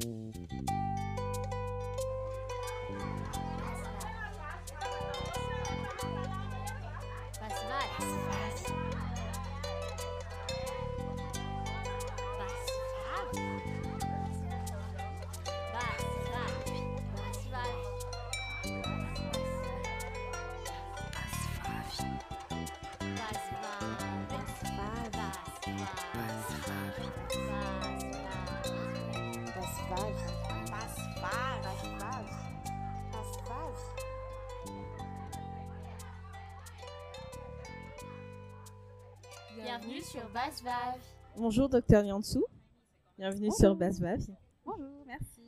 Was war's? Bienvenue sur Basse. Bonjour docteur Yansou, bienvenue Bonjour. sur Basse. Bonjour, merci.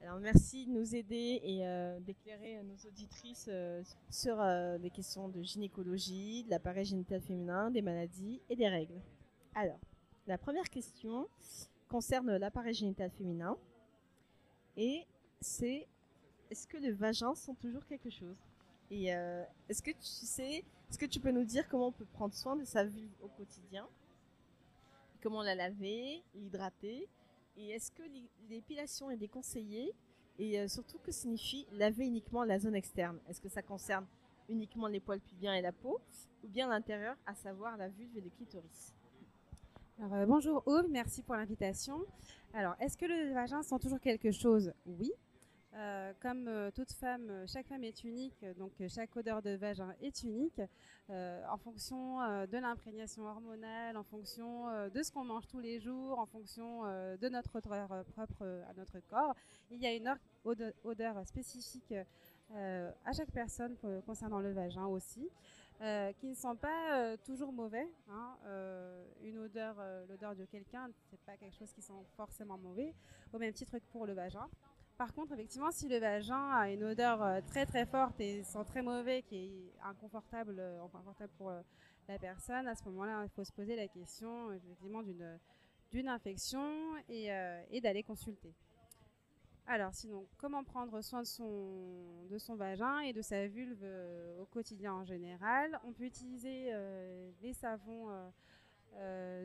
Alors merci de nous aider et euh, d'éclairer euh, nos auditrices euh, sur euh, des questions de gynécologie, de l'appareil génital féminin, des maladies et des règles. Alors, la première question concerne l'appareil génital féminin et c'est est-ce que les vagins sont toujours quelque chose? Et euh, est-ce que tu sais, est-ce que tu peux nous dire comment on peut prendre soin de sa vulve au quotidien? Comment la laver, l'hydrater? Et est-ce que l'é- l'épilation est déconseillée? Et euh, surtout, que signifie laver uniquement la zone externe? Est-ce que ça concerne uniquement les poils pubiens et la peau Ou bien l'intérieur, à savoir la vulve et le clitoris? Euh, bonjour Aude, merci pour l'invitation. Alors, est-ce que le vagin sent toujours quelque chose? Oui. Euh, comme euh, toute femme, euh, chaque femme est unique, donc chaque odeur de vagin est unique en fonction de l'imprégnation hormonale, en fonction de ce qu'on mange tous les jours, en fonction de notre odeur propre à notre corps. Il y a une odeur spécifique à chaque personne concernant le vagin aussi. qui ne sont pas toujours mauvais. hein. Une odeur, l'odeur de quelqu'un, c'est pas quelque chose qui sent forcément mauvais, au même titre que pour le vagin. Par contre, effectivement, si le vagin a une odeur euh, très très forte et sent très mauvais, qui est inconfortable, euh, inconfortable pour euh, la personne, à ce moment-là, il faut se poser la question d'une infection et, d'aller consulter. Alors, sinon, comment prendre soin de son, vagin et de sa vulve au quotidien en général? On peut utiliser les savons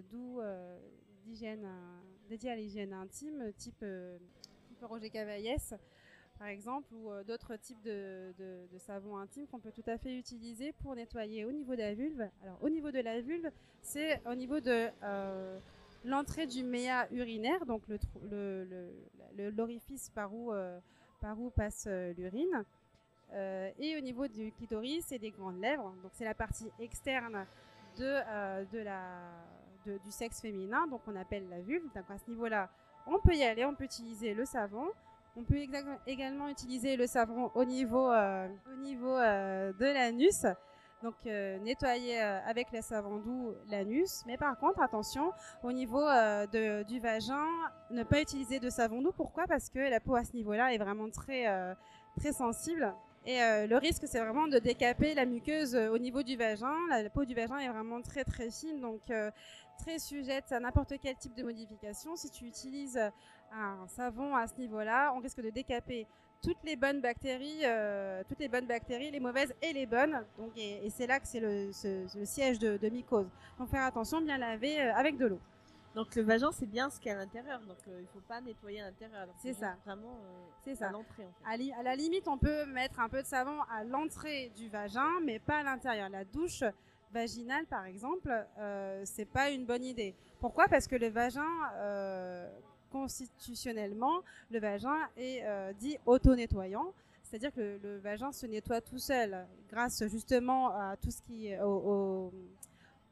doux d'hygiène, dédiés à l'hygiène intime, type, Roger Cavaillès, par exemple, ou euh, d'autres types de, savons intimes qu'on peut tout à fait utiliser pour nettoyer au niveau de la vulve. Alors, au niveau de la vulve, c'est au niveau de euh, l'entrée du méa urinaire, donc trou- le- le- l'orifice par où, euh, par où passe l'urine. Et au niveau du clitoris et des grandes lèvres, donc c'est la partie externe de, de la, du sexe féminin, donc on appelle la vulve. Donc à ce niveau-là, on peut y aller, on peut utiliser le savon. On peut également utiliser le savon au niveau, euh, au niveau euh, de l'anus. Donc euh, nettoyer avec le savon doux l'anus. Mais par contre, attention, au niveau du vagin, ne pas utiliser de savon doux. Pourquoi? Parce que la peau à ce niveau-là est vraiment très, très sensible. Et euh, le risque, c'est vraiment de décaper la muqueuse euh, au niveau du vagin. La, peau du vagin est vraiment très très fine, donc euh, très sujette à n'importe quel type de modification. Si tu utilises un savon à ce niveau-là, on risque de décaper toutes les bonnes bactéries, toutes les bonnes bactéries, les mauvaises et les bonnes. Donc, et, c'est là que c'est le, siège de, de mycose. Donc faire attention, bien laver avec de l'eau. Donc le vagin, c'est bien ce qu'il y a à l'intérieur, donc euh, il ne faut pas nettoyer à l'intérieur. C'est ça. Vraiment euh, C'est à ça. l'entrée en fait. À, li- à la limite, on peut mettre un peu de savon à l'entrée du vagin, mais pas à l'intérieur. La douche vaginale, par exemple, euh, c'est pas une bonne idée. Pourquoi? Parce que le vagin, euh, constitutionnellement, le vagin est dit auto-nettoyant. C'est-à-dire que le, le vagin se nettoie tout seul grâce justement à tout ce qui est au,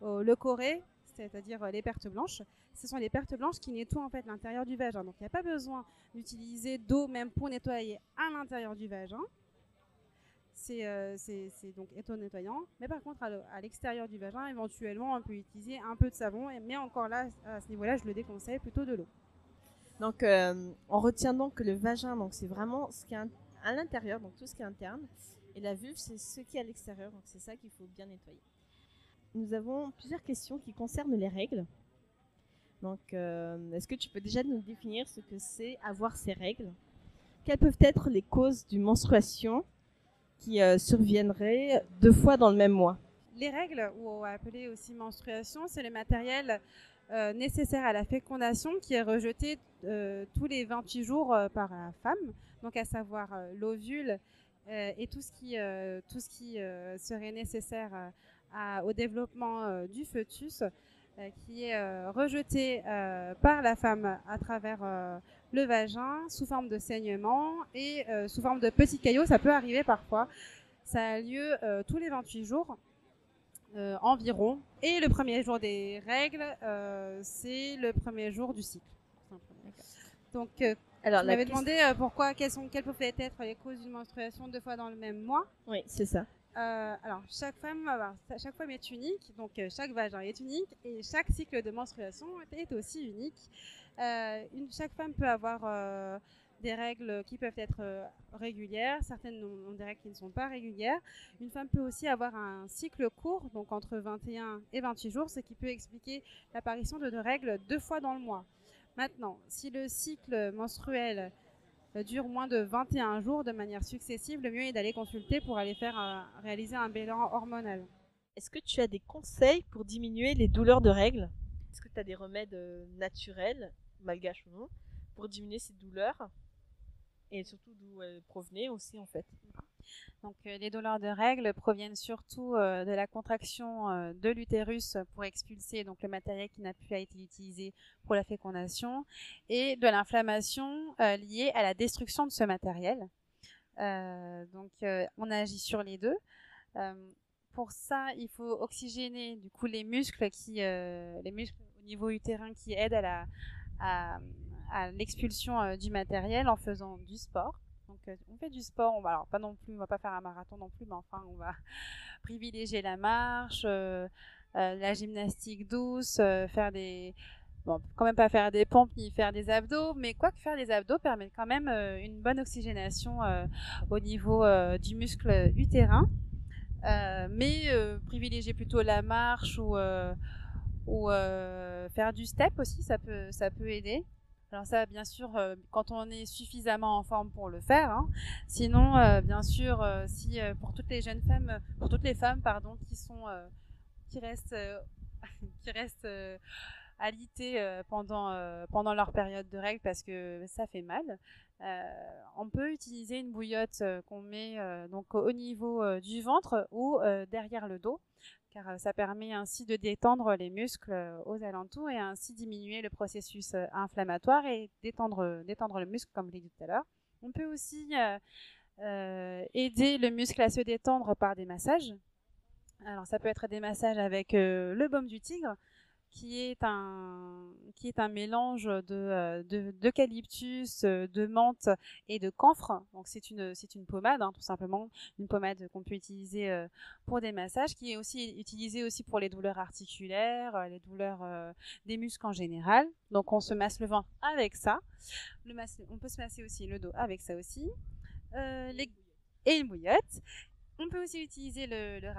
au, au leucorrhée, c'est-à-dire les pertes blanches. Ce sont les pertes blanches qui nettoient en fait l'intérieur du vagin. Donc il n'y a pas besoin d'utiliser d'eau même pour nettoyer à l'intérieur du vagin. C'est euh, donc auto-nettoyant. Mais par contre, à le- à l'extérieur du vagin, éventuellement, on peut utiliser un peu de savon. Mais encore là, à ce niveau-là, je le déconseille plutôt de l'eau. Donc euh, on retient donc que le vagin, c'est vraiment ce qui est à l'intérieur, donc tout ce qui est interne, et la vulve, c'est ce qui est à l'extérieur, donc c'est ça qu'il faut bien nettoyer. Nous avons plusieurs questions qui concernent les règles. Donc, euh, est-ce que tu peux déjà nous définir ce que c'est avoir ces règles? Quelles peuvent être les causes d'une menstruation qui euh, surviendraient deux fois dans le même mois? Les règles, ou appeler aussi menstruation, c'est le matériel euh, nécessaire à la fécondation qui est rejeté tous les 28 jours par la femme, donc à savoir l'ovule et tout ce qui, serait nécessaire au développement du fœtus, qui est rejeté par la femme à travers le vagin sous forme de saignement et sous forme de petits caillots. Ça peut arriver parfois. Ça a lieu tous les 28 jours. Euh, environ. Et le premier jour des règles, euh, c'est le premier jour du cycle. Donc, euh, alors, vous m'avez demandé pourquoi, quelles, sont, quelles pouvaient être les causes d'une menstruation deux fois dans le même mois. Oui, c'est ça. alors, chaque femme, chaque femme est unique, donc chaque vagin est unique et chaque cycle de menstruation est aussi unique. une, chaque femme peut avoir des règles qui peuvent être euh, régulières, certaines ont, des règles qui ne sont pas régulières. Une femme peut aussi avoir un cycle court, donc entre 21 et 28 jours, ce qui peut expliquer l'apparition de règles deux fois dans le mois. Maintenant, si le cycle menstruel euh, dure moins de 21 jours de manière successive, le mieux est d'aller consulter pour aller faire euh, réaliser un bilan hormonal. Est-ce que tu as des conseils pour diminuer les douleurs de règles? Est-ce que tu as des remèdes naturels, malgaches ou non, pour diminuer ces douleurs? Et surtout d'où elles provenaient aussi en fait? Donc euh, les douleurs de règles proviennent surtout euh, de la contraction euh, de l'utérus pour expulser le matériel qui n'a plus été utilisé pour la fécondation et de l'inflammation liée à la destruction de ce matériel. donc on agit sur les deux. pour ça, il faut oxygéner du coup les muscles qui les muscles au niveau utérin qui aident à l'expulsion du matériel en faisant du sport. Donc euh, on fait du sport, on va alors pas non plus, on va pas faire un marathon non plus, mais enfin on va privilégier la marche, euh, la gymnastique douce, faire des bon, quand même pas faire des pompes ni faire des abdos, mais quoi que faire des abdos permet quand même une bonne oxygénation au niveau du muscle utérin. mais privilégier plutôt la marche ou, ou faire du step aussi, ça peut, ça peut aider. Alors ça, bien sûr, euh, quand on est suffisamment en forme pour le faire. Hein. Sinon, euh, bien sûr, euh, si pour toutes les jeunes femmes, pour toutes les femmes, pardon, qui sont, qui restent, qui restent alitées pendant pendant leur période de règles parce que ça fait mal, on peut utiliser une bouillotte qu'on met donc au niveau du ventre ou derrière le dos car euh, ça permet ainsi de détendre les muscles euh, aux alentours et ainsi diminuer le processus euh, inflammatoire et détendre, détendre le muscle comme je l'ai dit tout à l'heure. On peut aussi aider le muscle à se détendre par des massages. Alors ça peut être des massages avec le baume du tigre, qui est un qui est un mélange de euh, d'eucalyptus, euh, de, menthe et de camphre. Donc c'est une c'est une pommade hein, tout simplement, une pommade qu'on peut utiliser euh, pour des massages, qui est aussi utilisée aussi pour les douleurs articulaires, les douleurs des muscles en général. Donc on se masse le ventre avec ça. On peut se masser aussi le dos avec ça aussi. Les, et une bouillotte. On peut aussi utiliser le, le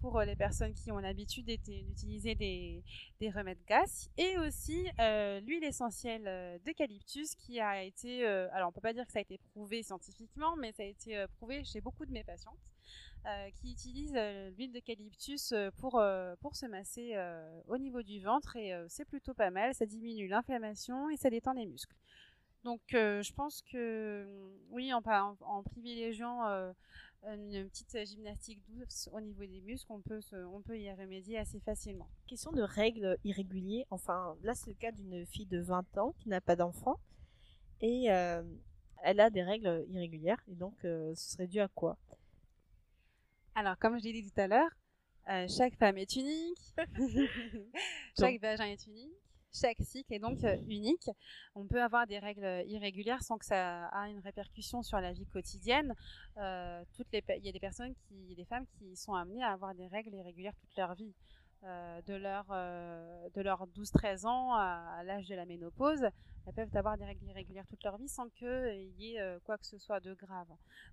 pour euh, les personnes qui ont l'habitude d'utiliser des, remèdes gaz et aussi euh, l'huile essentielle euh, d'eucalyptus qui a été, alors on peut pas dire que ça a été prouvé scientifiquement, mais ça a été prouvé chez beaucoup de mes patientes qui utilisent l'huile d'eucalyptus pour, pour se masser au niveau du ventre et c'est plutôt pas mal, ça diminue l'inflammation et ça détend les muscles. Donc je pense que oui, en, privilégiant une petite gymnastique douce au niveau des muscles, on peut, on peut y remédier assez facilement. Question de règles irrégulières. Enfin, là, c'est le cas d'une fille de 20 ans qui n'a pas d'enfant. Et euh, elle a des règles irrégulières. Et donc, euh, ce serait dû à quoi? Alors, comme je l'ai dit tout à l'heure, euh, chaque femme est unique. chaque vagin est unique chaque cycle est donc euh, unique. On peut avoir des règles irrégulières sans que ça ait une répercussion sur la vie quotidienne. Euh, il y a des personnes qui, des femmes qui sont amenées à avoir des règles irrégulières toute leur vie. Euh, de leur, de leurs 12-13 ans à, l'âge de la ménopause, elles peuvent avoir des règles irrégulières toute leur vie sans qu'il y ait quoi que ce soit de grave.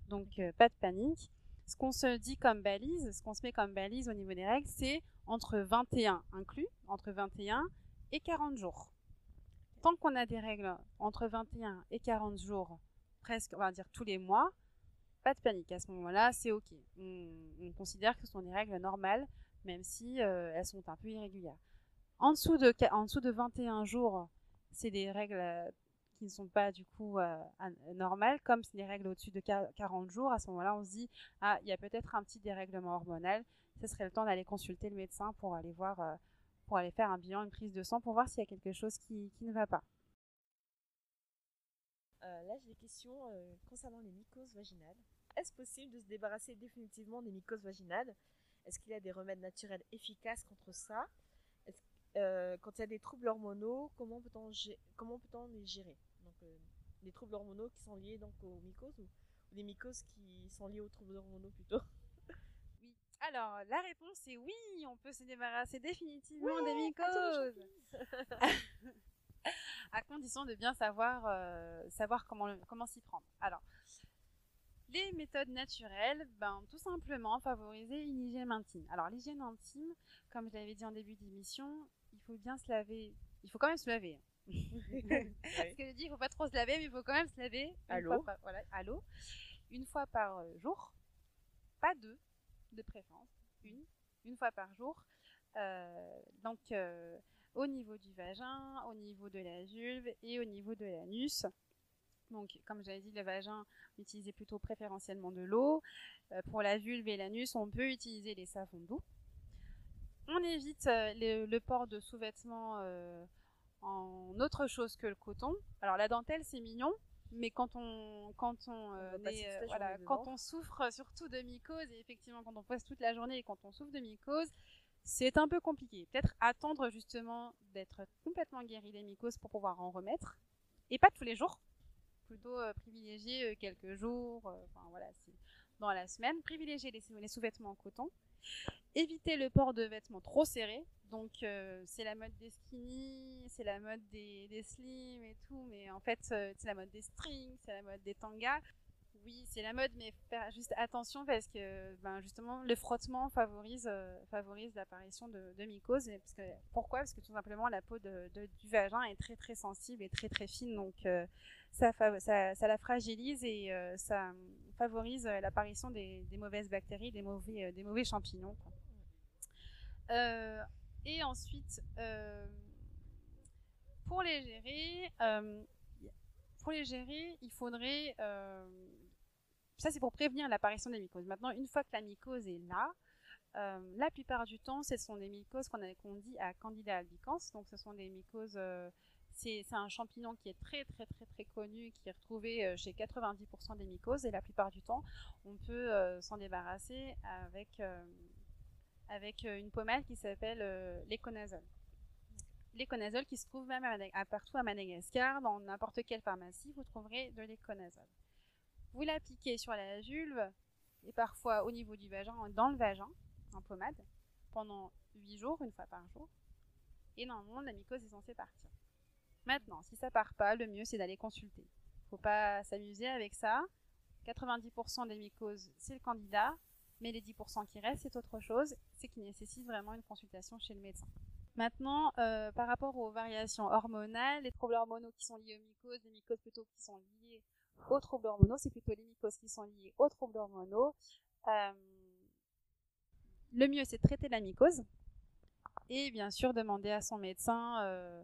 Donc pas de panique. Ce qu'on se dit comme balise, ce qu'on se met comme balise au niveau des règles, c'est entre 21 inclus, entre 21 et 40 jours. Tant qu'on a des règles entre 21 et 40 jours, presque, on va dire tous les mois, pas de panique. À ce moment-là, c'est OK. On, considère que ce sont des règles normales, même si euh, elles sont un peu irrégulières. En dessous de, en dessous de 21 jours, c'est des règles qui ne sont pas du coup normales, comme c'est des règles au-dessus de 40 jours. À ce moment-là, on se dit, ah, il y a peut-être un petit dérèglement hormonal. Ce serait le temps d'aller consulter le médecin pour aller voir, pour aller faire un bilan, une prise de sang, pour voir s'il y a quelque chose qui, ne va pas. là, j'ai des questions concernant les mycoses vaginales. Est-ce possible de se débarrasser définitivement des mycoses vaginales? Est-ce qu'il y a des remèdes naturels efficaces contre ça? Euh, Quand il y a des troubles hormonaux, comment peut-on, les gérer? Donc, euh, les troubles hormonaux qui sont liés donc aux mycoses ou, les mycoses qui sont liées aux troubles hormonaux plutôt? Alors, la réponse est oui, on peut se débarrasser définitivement des mycoses. à condition de bien savoir, euh, savoir comment, comment s'y prendre. Alors, les méthodes naturelles, ben, tout simplement favoriser une hygiène intime. Alors l'hygiène intime, comme je l'avais dit en début d'émission, il faut bien se laver. Il faut quand même se laver. Parce que je dis, il faut pas trop se laver, mais il faut quand même se laver. À l'eau. Voilà, à l'eau. Une fois par euh, jour. Pas deux, de préférence. Une. Une fois par jour. Euh, donc, euh, au niveau du vagin, au niveau de la vulve et au niveau de l'anus. Donc, comme j'avais dit, le vagin, utiliser plutôt préférentiellement de l'eau. Euh, pour la vulve et l'anus, on peut utiliser les savons doux. On évite le, port de sous-vêtements en autre chose que le coton. Alors, la dentelle, c'est mignon, mais quand on, quand on, quand on souffre surtout de mycose, et effectivement, quand on passe toute la journée et quand on souffre de mycose, c'est un peu compliqué. Peut-être attendre justement d'être complètement guéri des mycoses pour pouvoir en remettre. Et pas tous les jours plutôt euh, privilégier euh, quelques jours, euh, enfin voilà, dans la semaine, privilégier les, sous-vêtements en coton, éviter le port de vêtements trop serrés. Donc c'est la mode des skinny, c'est la mode des, des slim et tout, mais en fait c'est la mode des strings, c'est la mode des tangas. Oui, c'est la mode, mais faire juste attention parce que ben, justement le frottement favorise, favorise l'apparition de, mycoses. pourquoi? Parce que tout simplement la peau du vagin est très très sensible et très très fine, donc ça, la fragilise et euh, ça favorise euh, l'apparition des, mauvaises bactéries, euh, des mauvais champignons. Et ensuite, pour les gérer, pour les gérer, il faudrait ça c'est pour prévenir l'apparition des mycoses. Maintenant, une fois que la mycose est là, la plupart du temps, ce sont des mycoses qu'on dit à Candida albicans. Donc, ce sont des mycoses c'est un champignon qui est très très très très connu, qui est retrouvé euh, chez 90% des mycoses et la plupart du temps, on peut euh, s'en débarrasser avec, euh, avec une pommade qui s'appelle l'éconazole. L'éconazole qui se trouve même partout à Madagascar, dans n'importe quelle pharmacie, vous trouverez de l'éconazole. Vous l'appliquez sur la vulve et parfois au niveau du vagin, dans le vagin, en pommade, pendant 8 jours, une fois par jour. Et normalement, la mycose est censée partir. Maintenant, si ça part pas, le mieux c'est d'aller consulter. Faut pas s'amuser avec ça. 90% des mycoses, c'est le candidat, mais les 10% qui restent, c'est autre chose, c'est qui nécessite vraiment une consultation chez le médecin. Maintenant, euh, par rapport aux variations hormonales, les troubles hormonaux qui sont liés aux mycoses, les mycoses plutôt qui sont liés aux troubles hormonaux, c'est plutôt les mycoses qui sont liées aux troubles hormonaux. Euh, le mieux, c'est de traiter la mycose et bien sûr demander à son médecin euh,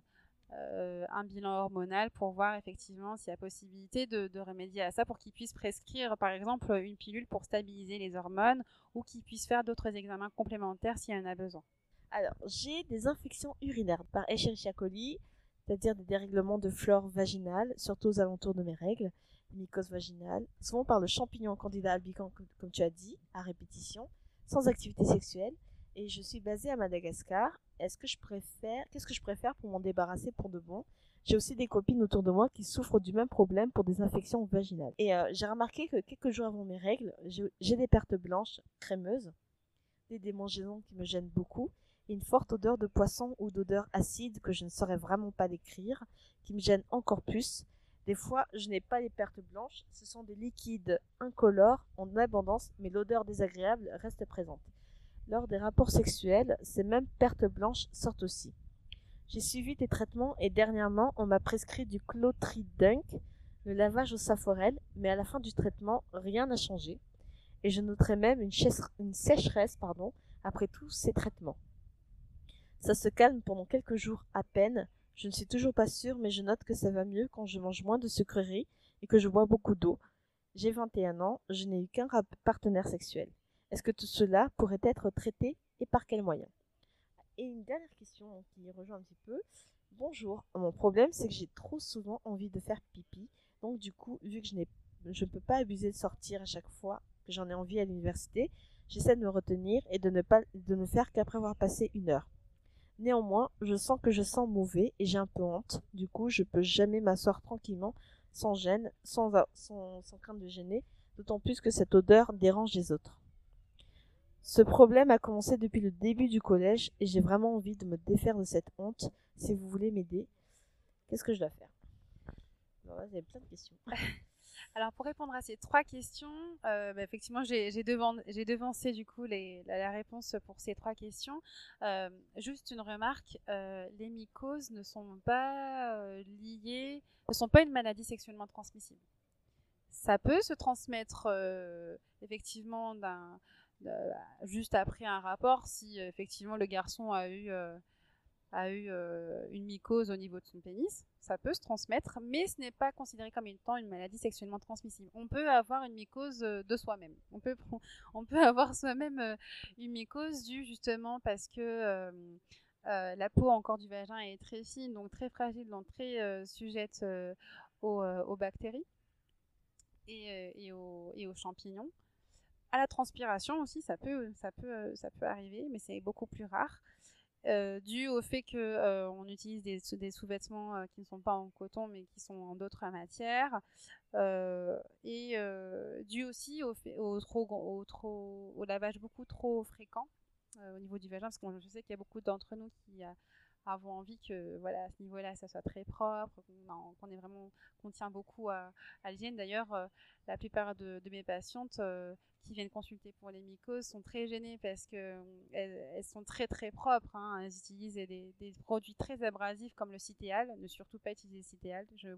euh, un bilan hormonal pour voir effectivement s'il y a possibilité de, remédier à ça pour qu'il puisse prescrire par exemple une pilule pour stabiliser les hormones ou qu'il puisse faire d'autres examens complémentaires s'il y en a besoin. Alors, j'ai des infections urinaires par Escherichia coli, c'est-à-dire des dérèglements de flore vaginale, surtout aux alentours de mes règles, mycoses vaginales, souvent par le champignon Candida albicans, comme tu as dit, à répétition, sans activité sexuelle, et je suis basée à Madagascar. Est-ce que je préfère, qu'est-ce que je préfère pour m'en débarrasser pour de bon? J'ai aussi des copines autour de moi qui souffrent du même problème pour des infections vaginales. Et euh, j'ai remarqué que quelques jours avant mes règles, j'ai des pertes blanches crémeuses, des démangeaisons qui me gênent beaucoup, une forte odeur de poisson ou d'odeur acide que je ne saurais vraiment pas décrire, qui me gêne encore plus. Des fois, je n'ai pas les pertes blanches, ce sont des liquides incolores en abondance, mais l'odeur désagréable reste présente. Lors des rapports sexuels, ces mêmes pertes blanches sortent aussi. J'ai suivi des traitements et dernièrement, on m'a prescrit du clotridunk, le lavage au saforel, mais à la fin du traitement, rien n'a changé. Et je noterai même une, sécheresse pardon, après tous ces traitements. Ça se calme pendant quelques jours à peine. Je ne suis toujours pas sûre, mais je note que ça va mieux quand je mange moins de sucreries et que je bois beaucoup d'eau. J'ai 21 ans, je n'ai eu qu'un partenaire sexuel. Est-ce que tout cela pourrait être traité et par quels moyens? Et une dernière question qui rejoint un petit peu. Bonjour, mon problème c'est que j'ai trop souvent envie de faire pipi. Donc du coup, vu que je ne peux pas abuser de sortir à chaque fois que j'en ai envie à l'université, j'essaie de me retenir et de ne pas faire qu'après avoir passé une heure. Néanmoins, je sens que je sens mauvais et j'ai un peu honte. Du coup, je peux jamais m'asseoir tranquillement, sans gêne, sans crainte de gêner, d'autant plus que cette odeur dérange les autres. Ce problème a commencé depuis le début du collège et j'ai vraiment envie de me défaire de cette honte. Si vous voulez m'aider, qu'est-ce que je dois faire? Vous avez plein de questions. Alors pour répondre à ces trois questions, euh, bah, effectivement j'ai devancé du coup la, réponse pour ces trois questions. Euh, juste une remarque, euh, les mycoses ne sont pas liées, ne sont pas une maladie sexuellement transmissible. Ça peut se transmettre effectivement d'un juste après un rapport si effectivement le garçon a eu a eu euh, une mycose au niveau de son pénis, ça peut se transmettre, mais ce n'est pas considéré comme étant une maladie sexuellement transmissible. On peut avoir une mycose euh, de soi-même. On peut, on peut avoir soi-même euh, une mycose due justement parce que la peau encore du vagin est très fine, donc très fragile, donc très sujette aux, bactéries et, et, aux, et aux champignons. À la transpiration aussi, ça peut, ça peut, ça peut arriver, mais c'est beaucoup plus rare. Euh, dû au fait que euh, on utilise des, sous-vêtements euh, qui ne sont pas en coton mais qui sont en d'autres matières et dû aussi au, fait, au, trop, au, trop, au lavage beaucoup trop fréquent au niveau du vagin parce que je sais qu'il y a beaucoup d'entre nous qui avons envie que voilà à ce niveau-là ça soit très propre qu'on est vraiment qu'on tient beaucoup à, à l'hygiène d'ailleurs la plupart de, mes patientes qui viennent consulter pour les mycoses sont très gênées parce que euh, elles, sont très très propres. Hein. Elles utilisent des, produits très abrasifs comme le citéal. Ne surtout pas utiliser le citéal. Je,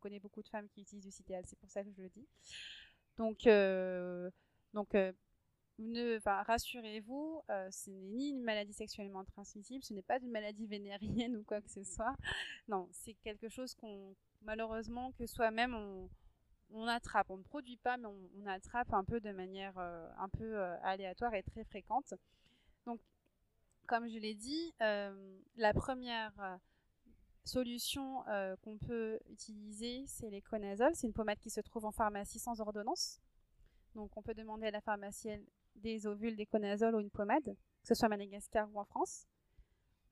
connais beaucoup de femmes qui utilisent du citéal, c'est pour ça que je le dis. Donc, euh, donc euh, rassurez-vous, ce n'est ni une maladie sexuellement transmissible, ce n'est pas une maladie vénérienne ou quoi que ce soit. Non, c'est quelque chose qu'on, malheureusement, que soi-même on, on attrape, on ne produit pas, mais on, attrape un peu de manière euh, un peu euh, aléatoire et très fréquente. Donc, comme je l'ai dit, la première solution qu'on peut utiliser, c'est l'éconazole. C'est une pommade qui se trouve en pharmacie sans ordonnance. Donc, on peut demander à la pharmacienne des ovules d'éconazole ou une pommade, que ce soit à Madagascar ou en France.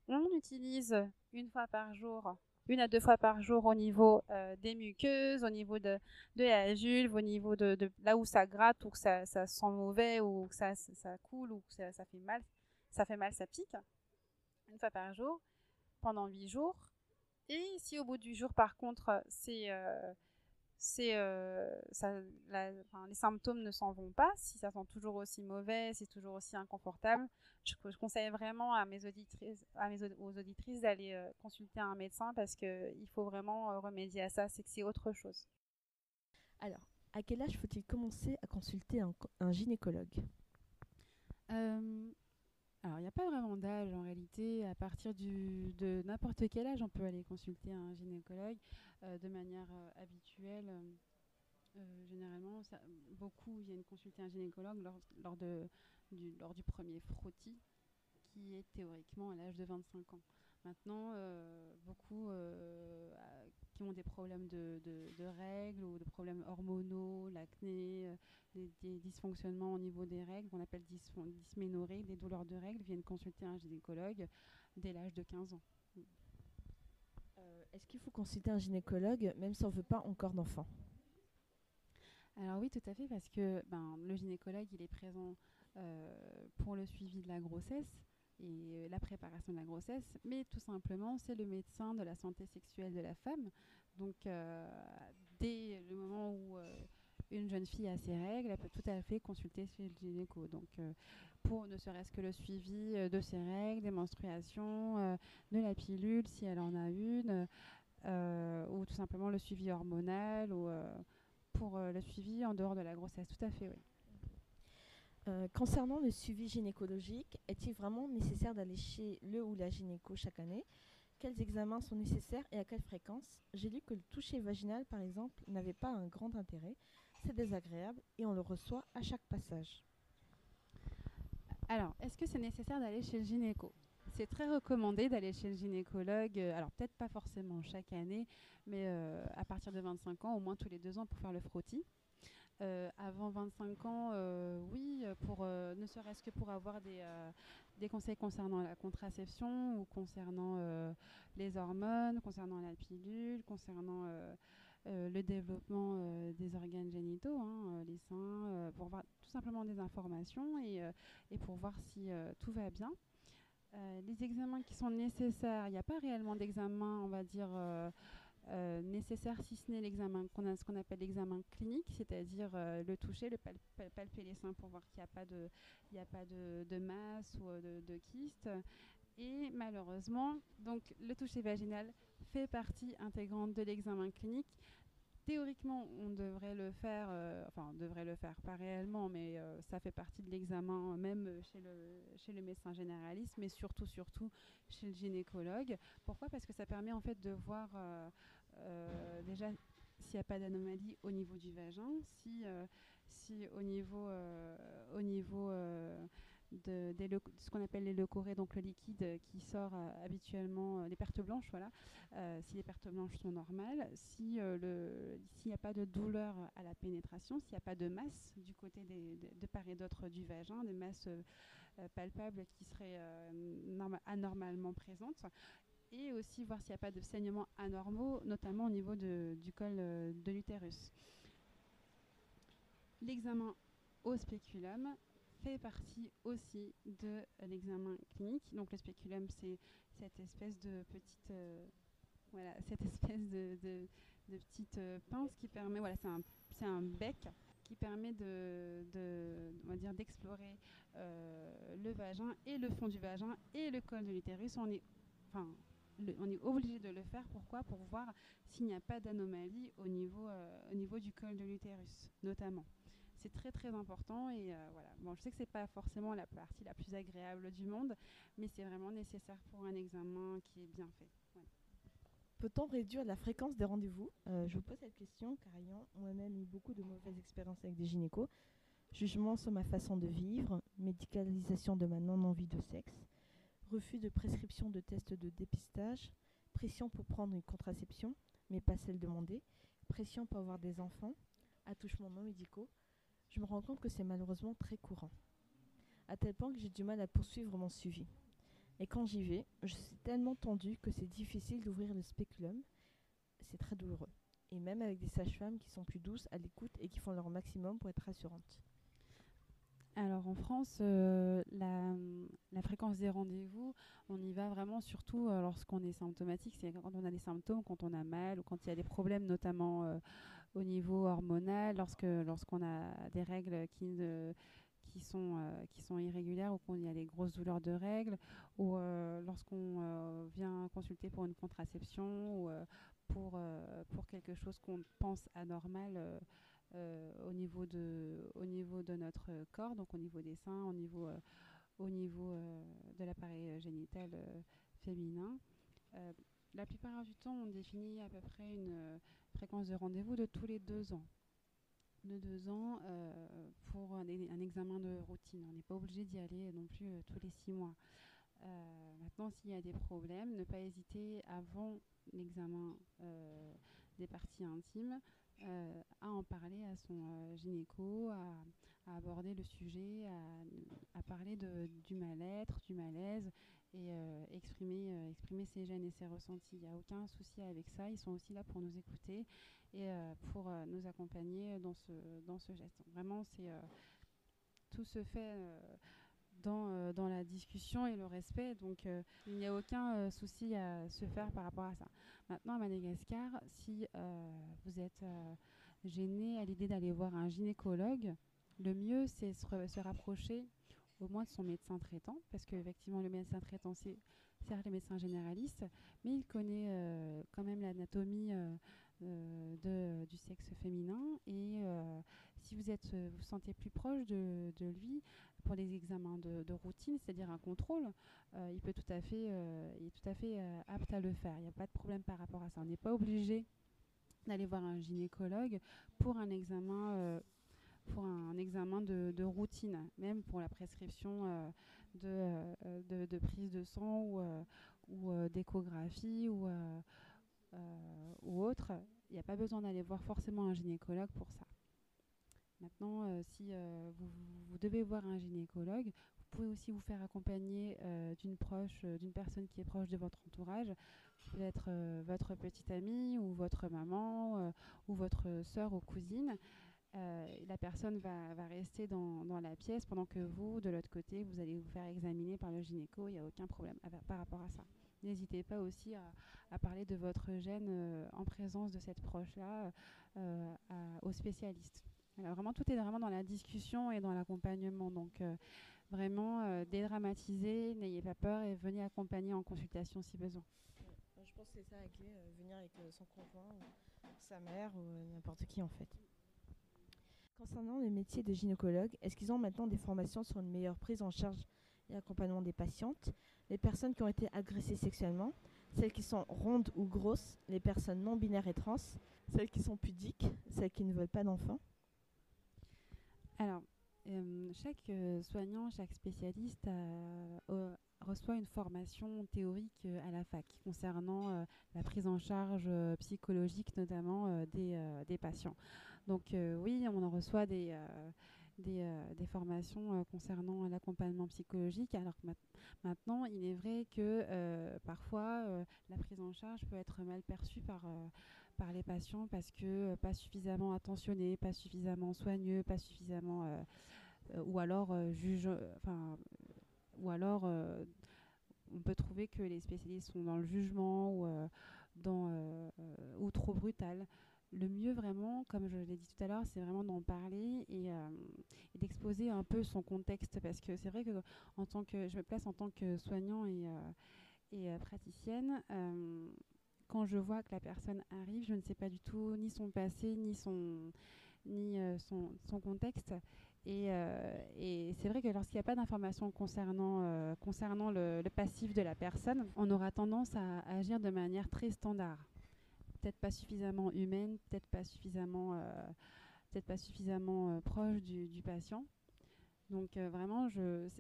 On utilise une fois par jour une à deux fois par jour au niveau euh, des muqueuses, au niveau de, de, la vulve, au niveau de, là où ça gratte ou que ça, ça sent mauvais ou que ça, ça coule ou que ça, ça, fait mal, ça fait mal, ça pique, une fois par jour, pendant huit jours. Et si au bout du jour, par contre, c'est euh, c'est euh, les symptômes ne s'en vont pas. Si ça sent toujours aussi mauvais, c'est toujours aussi inconfortable, je, conseille vraiment à mes auditrices, à mes, aux auditrices d'aller euh, consulter un médecin parce qu'il faut vraiment euh, remédier à ça, c'est que c'est autre chose. Alors, à quel âge faut-il commencer à consulter un, gynécologue? Alors, il n'y a pas vraiment d'âge en réalité. À partir du, de n'importe quel âge, on peut aller consulter un gynécologue. Euh, de manière euh, habituelle. Euh, généralement, beaucoup viennent consulter un gynécologue lors, lors, de, lors du premier frottis, qui est théoriquement à l'âge de 25 ans. Maintenant, beaucoup qui ont des problèmes de, de, règles ou de problèmes hormonaux, l'acné, des, dysfonctionnements au niveau des règles, qu'on appelle dysménorrhée, des douleurs de règles, viennent consulter un gynécologue dès l'âge de 15 ans. Est-ce qu'il faut consulter un gynécologue même si on ne veut pas encore d'enfant? Alors oui, tout à fait, parce que ben, le gynécologue, il est présent euh, pour le suivi de la grossesse et euh, la préparation de la grossesse, mais tout simplement, c'est le médecin de la santé sexuelle de la femme. Donc, euh, dès le moment où une jeune fille a ses règles, elle peut tout à fait consulter chez le gynéco. Donc, pour ne serait-ce que le suivi euh, de ses règles, des menstruations, euh, de la pilule si elle en a une, euh, ou tout simplement le suivi hormonal, ou pour le suivi en dehors de la grossesse. Tout à fait, oui. Euh, concernant le suivi gynécologique, est-il vraiment nécessaire d'aller chez le ou la gynéco chaque année? Quels examens sont nécessaires et à quelle fréquence? J'ai lu que le toucher vaginal, par exemple, n'avait pas un grand intérêt. C'est désagréable et on le reçoit à chaque passage. Alors, est-ce que c'est nécessaire d'aller chez le gynéco? C'est très recommandé d'aller chez le gynécologue, euh, alors peut-être pas forcément chaque année, mais euh, à partir de 25 ans, au moins tous les deux ans pour faire le frottis. Euh, avant 25 ans, euh, oui, pour, euh, ne serait-ce que pour avoir des, des, conseils concernant la contraception ou concernant les hormones, concernant la pilule, concernant le développement des organes génitaux, hein, les seins, pour avoir tout simplement des informations et, et pour voir si tout va bien. les examens qui sont nécessaires, il n'y a pas réellement d'examen, on va dire, euh, nécessaire si ce n'est l'examen qu'on a ce qu'on appelle l'examen clinique, c'est-à-dire euh, le toucher, le palper les seins pour voir qu'il n'y a pas de il a pas de, masse ou euh, de, de, kyste. Et malheureusement, donc le toucher vaginal fait partie intégrante de l'examen clinique. Théoriquement, on devrait le faire, enfin, on devrait le faire, pas réellement, mais ça fait partie de l'examen, même chez le, chez le médecin généraliste, mais surtout, surtout chez le gynécologue. Pourquoi? Parce que ça permet en fait de voir euh, déjà s'il n'y a pas d'anomalie au niveau du vagin, si, euh, si au niveau, euh, au niveau de, ce qu'on appelle les donc le liquide qui sort habituellement, les pertes blanches, voilà, si les pertes blanches sont normales, si s'il n'y a pas de douleur à la pénétration, s'il n'y a pas de masse du côté des, de, part et d'autre du vagin, des masses palpables qui seraient anormalement présentes, et aussi voir s'il n'y a pas de saignements anormaux, notamment au niveau de, du col euh, de l'utérus. L'examen au spéculum fait partie aussi de l'examen clinique. Donc le spéculum, c'est cette espèce de petite, euh, voilà, cette espèce de, petite euh, pince qui permet, voilà, c'est un, un bec qui permet de, on va dire d'explorer euh, le vagin et le fond du vagin et le col de l'utérus. On est, enfin, on est obligé de le faire. Pourquoi? Pour voir s'il n'y a pas d'anomalie au, niveau, au niveau du col de l'utérus, notamment. C'est très très important et euh, voilà. Bon, je sais que c'est pas forcément la partie la plus agréable du monde, mais c'est vraiment nécessaire pour un examen qui est bien fait. Peut-on réduire la fréquence des rendez-vous? Euh, Je vous pose cette question car ayant moi-même eu beaucoup de mauvaises expériences avec des gynécos, jugement sur ma façon de vivre, médicalisation de ma non-envie de sexe, refus de prescription de tests de dépistage, pression pour prendre une contraception, mais pas celle demandée, pression pour avoir des enfants, attouchements non médicaux, je me rends compte que c'est malheureusement très courant. À tel point que j'ai du mal à poursuivre mon suivi. Et quand j'y vais, je suis tellement tendue que c'est difficile d'ouvrir le spéculum. C'est très douloureux. Et même avec des sages-femmes qui sont plus douces à l'écoute et qui font leur maximum pour être rassurantes. Alors en France, euh, la, fréquence des rendez-vous, on y va vraiment surtout euh, lorsqu'on est symptomatique, c'est quand on a des symptômes, quand on a mal ou quand il y a des problèmes notamment euh, au niveau hormonal, lorsque lorsqu'on a des règles qui qui sont, qui sont irrégulières ou qu'il y a des grosses douleurs de règles, ou lorsqu'on vient consulter pour une contraception ou pour, pour quelque chose qu'on pense anormal euh, au, niveau de, au niveau de notre corps, donc au niveau des seins, au niveau, euh, au niveau euh, de l'appareil génital féminin. la plupart du temps, on définit à peu près une fréquence de rendez-vous de tous les deux ans de deux ans pour un, examen de routine. On n'est pas obligé d'y aller non plus tous les six mois. maintenant, s'il y a des problèmes, ne pas hésiter avant l'examen des parties intimes euh, à en parler à son euh, gynéco, à, aborder le sujet, à, parler du mal-être, du malaise et euh, exprimer, exprimer ses gènes et ses ressentis. Il n'y a aucun souci avec ça. Ils sont aussi là pour nous écouter et pour nous accompagner dans ce, dans ce geste. Vraiment, c'est tout se fait dans, dans, la discussion et le respect. Donc, il n'y a aucun souci à se faire par rapport à ça. Maintenant, à Madagascar, si euh, vous êtes euh, gêné à l'idée d'aller voir un gynécologue, le mieux, c'est se rapprocher au moins son médecin traitant, parce qu'effectivement, le médecin traitant, c'est certes le médecin généraliste, mais il connaît euh, quand même l'anatomie de, du sexe féminin. Et si vous êtes, vous sentez plus proche de, de lui pour les examens de, de routine, c'est-à-dire un contrôle, il peut tout à fait, il est tout à fait apte à le faire. Il n'y a pas de problème par rapport à ça. On n'est pas obligé d'aller voir un gynécologue pour un examen pour un, examen de, routine, même pour la prescription euh, de, de, prise de sang ou, ou d'échographie ou, autre. Il n'y a pas besoin d'aller voir forcément un gynécologue pour ça. Maintenant, euh, si euh, vous, devez voir un gynécologue, vous pouvez aussi vous faire accompagner euh, d'une proche, d'une personne qui est proche de votre entourage, peut-être votre petite amie ou votre maman ou votre soeur ou cousine. La personne va, rester dans, la pièce pendant que vous, de l'autre côté, vous allez vous faire examiner par le gynéco. Il n'y a aucun problème par rapport à ça. N'hésitez pas aussi à, parler de votre gène en présence de cette proche-là aux spécialistes vraiment, tout est vraiment dans la discussion et dans l'accompagnement. Donc, euh, vraiment, euh, dédramatiser, n'ayez pas peur et venez accompagner en consultation si besoin. Je pense que c'est ça la clé, euh, venir avec son conjoint sa mère ou n'importe qui en fait. Concernant le métier de gynécologue, est-ce qu'ils ont maintenant des formations sur une meilleure prise en charge et accompagnement des patientes, les personnes qui ont été agressées sexuellement, celles qui sont rondes ou grosses, les personnes non binaires et trans, celles qui sont pudiques, celles qui ne veulent pas d'enfants? Alors, euh, chaque euh, soignant, chaque spécialiste euh, reçoit une formation théorique à la fac concernant la prise en charge psychologique notamment des, des, patients. Donc oui, on en reçoit des, des, des, formations concernant l'accompagnement psychologique. Alors que maintenant, il est vrai que parfois la prise en charge peut être mal perçue par les patients parce que euh, pas suffisamment attentionné, pas suffisamment soigneux, pas suffisamment euh, euh, ou alors juge, enfin ou alors on peut trouver que les spécialistes sont dans le jugement ou ou trop brutal. Le mieux vraiment, comme je l'ai dit tout à l'heure, c'est vraiment d'en parler et, et d'exposer un peu son contexte parce que c'est vrai que en tant que je me place en tant que soignant et, et praticienne quand je vois que la personne arrive, je ne sais pas du tout ni son passé, ni son, ni, euh, son, son, contexte. Et, euh, et c'est vrai que lorsqu'il n'y a pas d'informations concernant, euh, concernant le, le, passif de la personne, on aura tendance à, agir de manière très standard. Peut-être pas suffisamment humaine, peut-être pas suffisamment, peut-être pas suffisamment proche du, patient. Donc vraiment,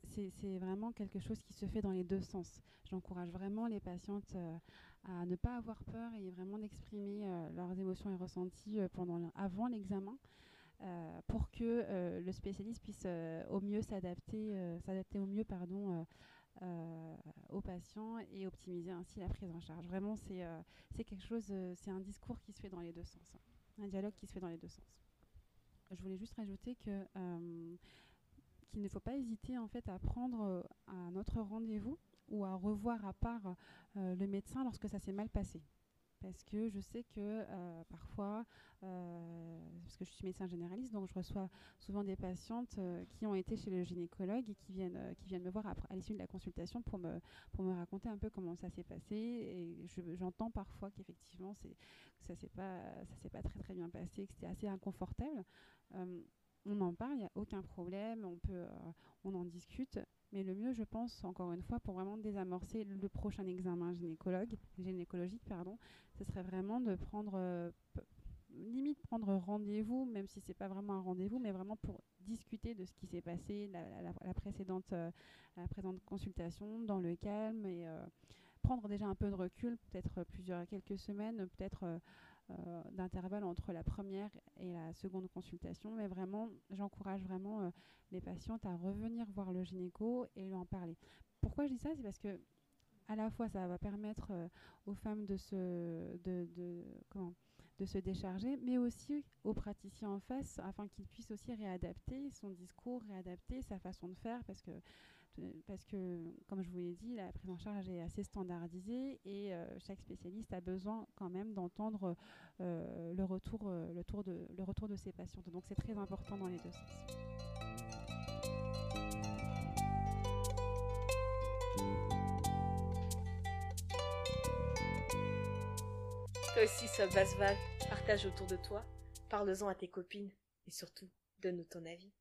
c'est vraiment quelque chose qui se fait dans les deux sens. J'encourage vraiment les patientes à ne pas avoir peur et vraiment d'exprimer euh, leurs émotions et ressentis euh, pendant avant l'examen euh, pour que le spécialiste puisse au mieux s'adapter s'adapter au mieux pardon aux patients et optimiser ainsi la prise en charge. Vraiment, c'est c'est quelque chose, c'est un discours qui se fait dans les deux sens, un dialogue qui se fait dans les deux sens. Je voulais juste rajouter que qu'il ne faut pas hésiter en fait à prendre un autre rendez-vous ou à revoir à part euh, le médecin lorsque ça s'est mal passé. Parce que je sais que euh, parfois, euh, parce que je suis médecin généraliste, donc je reçois souvent des patientes qui ont été chez le gynécologue et qui viennent, qui viennent me voir à l'issue de la consultation pour me, pour me raconter un peu comment ça s'est passé. Et j'entends parfois qu'effectivement, ça s'est pas, pas très très bien passé, que c'était assez inconfortable on en parle, il n'y a aucun problème, on, peut, on en discute. Mais le mieux, je pense, encore une fois, pour vraiment désamorcer le prochain examen gynécologue, gynécologique, pardon, ce serait vraiment de prendre, euh, limite prendre rendez-vous, même si c'est pas vraiment un rendez-vous, mais vraiment pour discuter de ce qui s'est passé la, la, précédente, euh, présente consultation dans le calme et euh, prendre déjà un peu de recul, peut-être plusieurs quelques semaines, peut-être d'intervalle entre la première et la seconde consultation. Mais vraiment, j'encourage vraiment euh, les patientes à revenir voir le gynéco et lui en parler. Pourquoi je dis ça? C'est parce que à la fois ça va permettre euh, aux femmes de se, de, de, comment, de se décharger, mais aussi aux praticiens en face afin qu'ils puissent aussi réadapter son discours, réadapter sa façon de faire parce que parce que, comme je vous l'ai dit, la prise en charge est assez standardisée et euh, chaque spécialiste a besoin quand même d'entendre euh, le, retour, euh, le, de, le retour de ses patientes. Donc c'est très important dans les deux sens. Toi aussi, ça va se partage autour de toi, parle-en à tes copines et surtout, donne-nous ton avis.